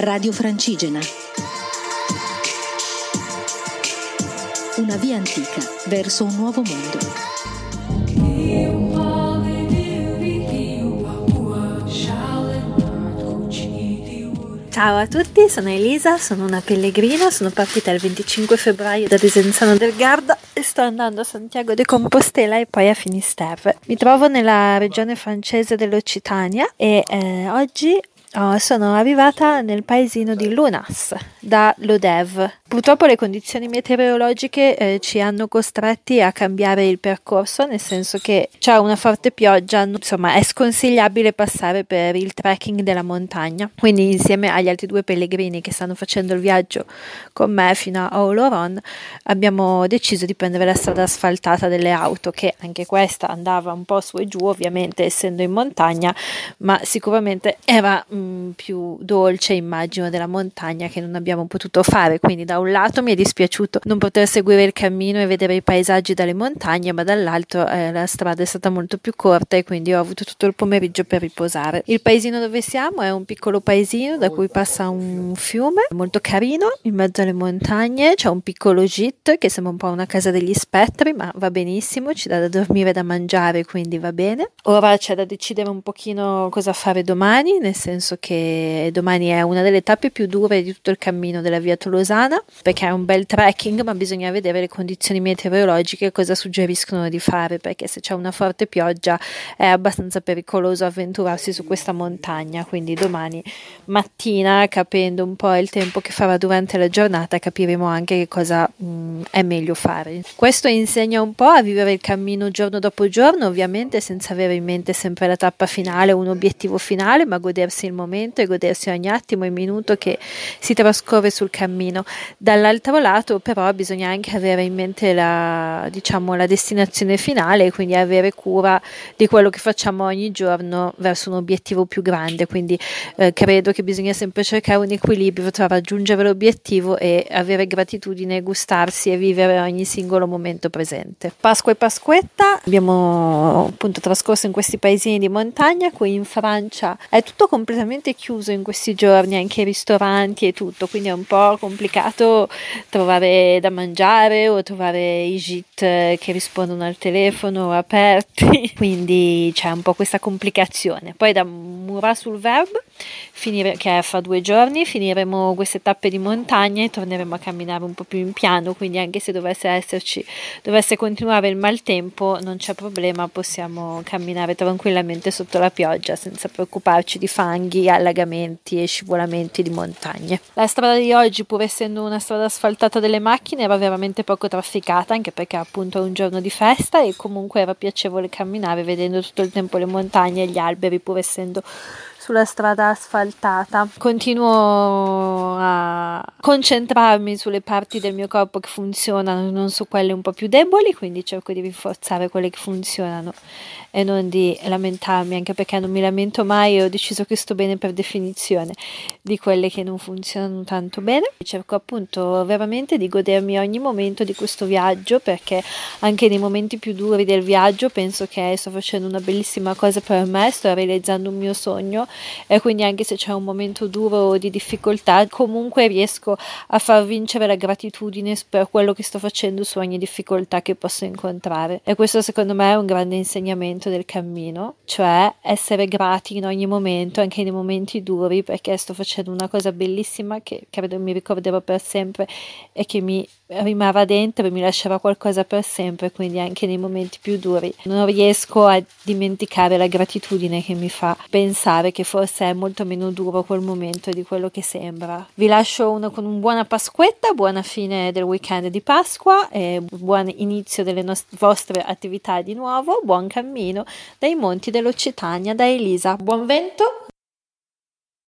Radio Francigena. Una via antica verso un nuovo mondo. Ciao a tutti, sono Elisa, sono una pellegrina, sono partita il 25 febbraio da Desenzano del Garda e sto andando a Santiago de Compostela e poi a Finisterre. Mi trovo nella regione francese dell'Occitania e eh, oggi oh, sono arrivata nel paesino di Lunas, da Lodev. Purtroppo le condizioni meteorologiche eh, ci hanno costretti a cambiare il percorso, nel senso che c'è una forte pioggia, insomma è sconsigliabile passare per il trekking della montagna. Quindi insieme agli altri due pellegrini che stanno facendo il viaggio con me fino a Oloron abbiamo deciso di prendere la strada asfaltata delle auto, che anche questa andava un po' su e giù, ovviamente essendo in montagna, ma sicuramente era mh, mm, più dolce immagino della montagna che non abbiamo potuto fare. Quindi da un lato mi è dispiaciuto non poter seguire il cammino e vedere i paesaggi dalle montagne, ma dall'altro eh, la strada è stata molto più corta e quindi ho avuto tutto il pomeriggio per riposare. Il paesino dove siamo è un piccolo paesino da cui passa un fiume molto carino in mezzo alle montagne, c'è un piccolo git che sembra un po' una casa degli spettri, ma va benissimo, ci dà da dormire e da mangiare, quindi va bene. Ora c'è da decidere un pochino cosa fare domani, nel senso che domani è una delle tappe più dure di tutto il cammino della via tolosana perché è un bel trekking, ma bisogna vedere le condizioni meteorologiche cosa suggeriscono di fare, perché se c'è una forte pioggia è abbastanza pericoloso avventurarsi su questa montagna. Quindi domani mattina, capendo un po' il tempo che farà durante la giornata, capiremo anche che cosa mh, è meglio fare. Questo insegna un po' a vivere il cammino giorno dopo giorno, ovviamente senza avere in mente sempre la tappa finale, un obiettivo finale, ma godersi il momento e godersi ogni attimo e minuto che si trascorre sul cammino. Dall'altro lato però bisogna anche avere in mente la, diciamo, la destinazione finale, quindi avere cura di quello che facciamo ogni giorno verso un obiettivo più grande, quindi eh, credo che bisogna sempre cercare un equilibrio tra raggiungere l'obiettivo e avere gratitudine, gustarsi e vivere ogni singolo momento presente. Pasqua e Pasquetta abbiamo appunto trascorso in questi paesini di montagna, qui in Francia è tutto completamente chiuso in questi giorni, anche i ristoranti e tutto, quindi è un po' complicato trovare da mangiare o trovare i gite che rispondono al telefono aperti, quindi c'è un po' questa complicazione. Poi da Murat sul Verb, finire, che è fra due giorni, finiremo queste tappe di montagna e torneremo a camminare un po' più in piano, quindi anche se dovesse esserci, dovesse continuare il maltempo, non c'è problema, possiamo camminare tranquillamente sotto la pioggia senza preoccuparci di fanghi, allagamenti e scivolamenti di montagne. La strada di oggi, pur essendo una strada asfaltata delle macchine, era veramente poco trafficata, anche perché appunto è un giorno di festa e comunque era piacevole camminare vedendo tutto il tempo le montagne e gli alberi, pur essendo sulla strada asfaltata. Continuo a concentrarmi sulle parti del mio corpo che funzionano, non su quelle un po' più deboli, quindi cerco di rinforzare quelle che funzionano e non di lamentarmi, anche perché non mi lamento mai ho deciso che sto bene per definizione di quelle che non funzionano tanto bene. Cerco appunto veramente di godermi ogni momento di questo viaggio perché anche nei momenti più duri del viaggio penso che sto facendo una bellissima cosa per me, sto realizzando un mio sogno e quindi anche se c'è un momento duro o di difficoltà comunque riesco a far vincere la gratitudine per quello che sto facendo su ogni difficoltà che posso incontrare. E questo secondo me è un grande insegnamento del cammino cioè essere grati in ogni momento anche nei momenti duri perché sto facendo una cosa bellissima che credo mi ricorderò per sempre e che mi rimarrà dentro e mi lascerà qualcosa per sempre quindi anche nei momenti più duri non riesco a dimenticare la gratitudine che mi fa pensare che forse è molto meno duro quel momento di quello che sembra. Vi lascio uno con una buona Pasquetta, buona fine del weekend di Pasqua e buon inizio delle nost- vostre attività di nuovo, buon cammino dai monti dell'Occitania da Elisa. Buon vento!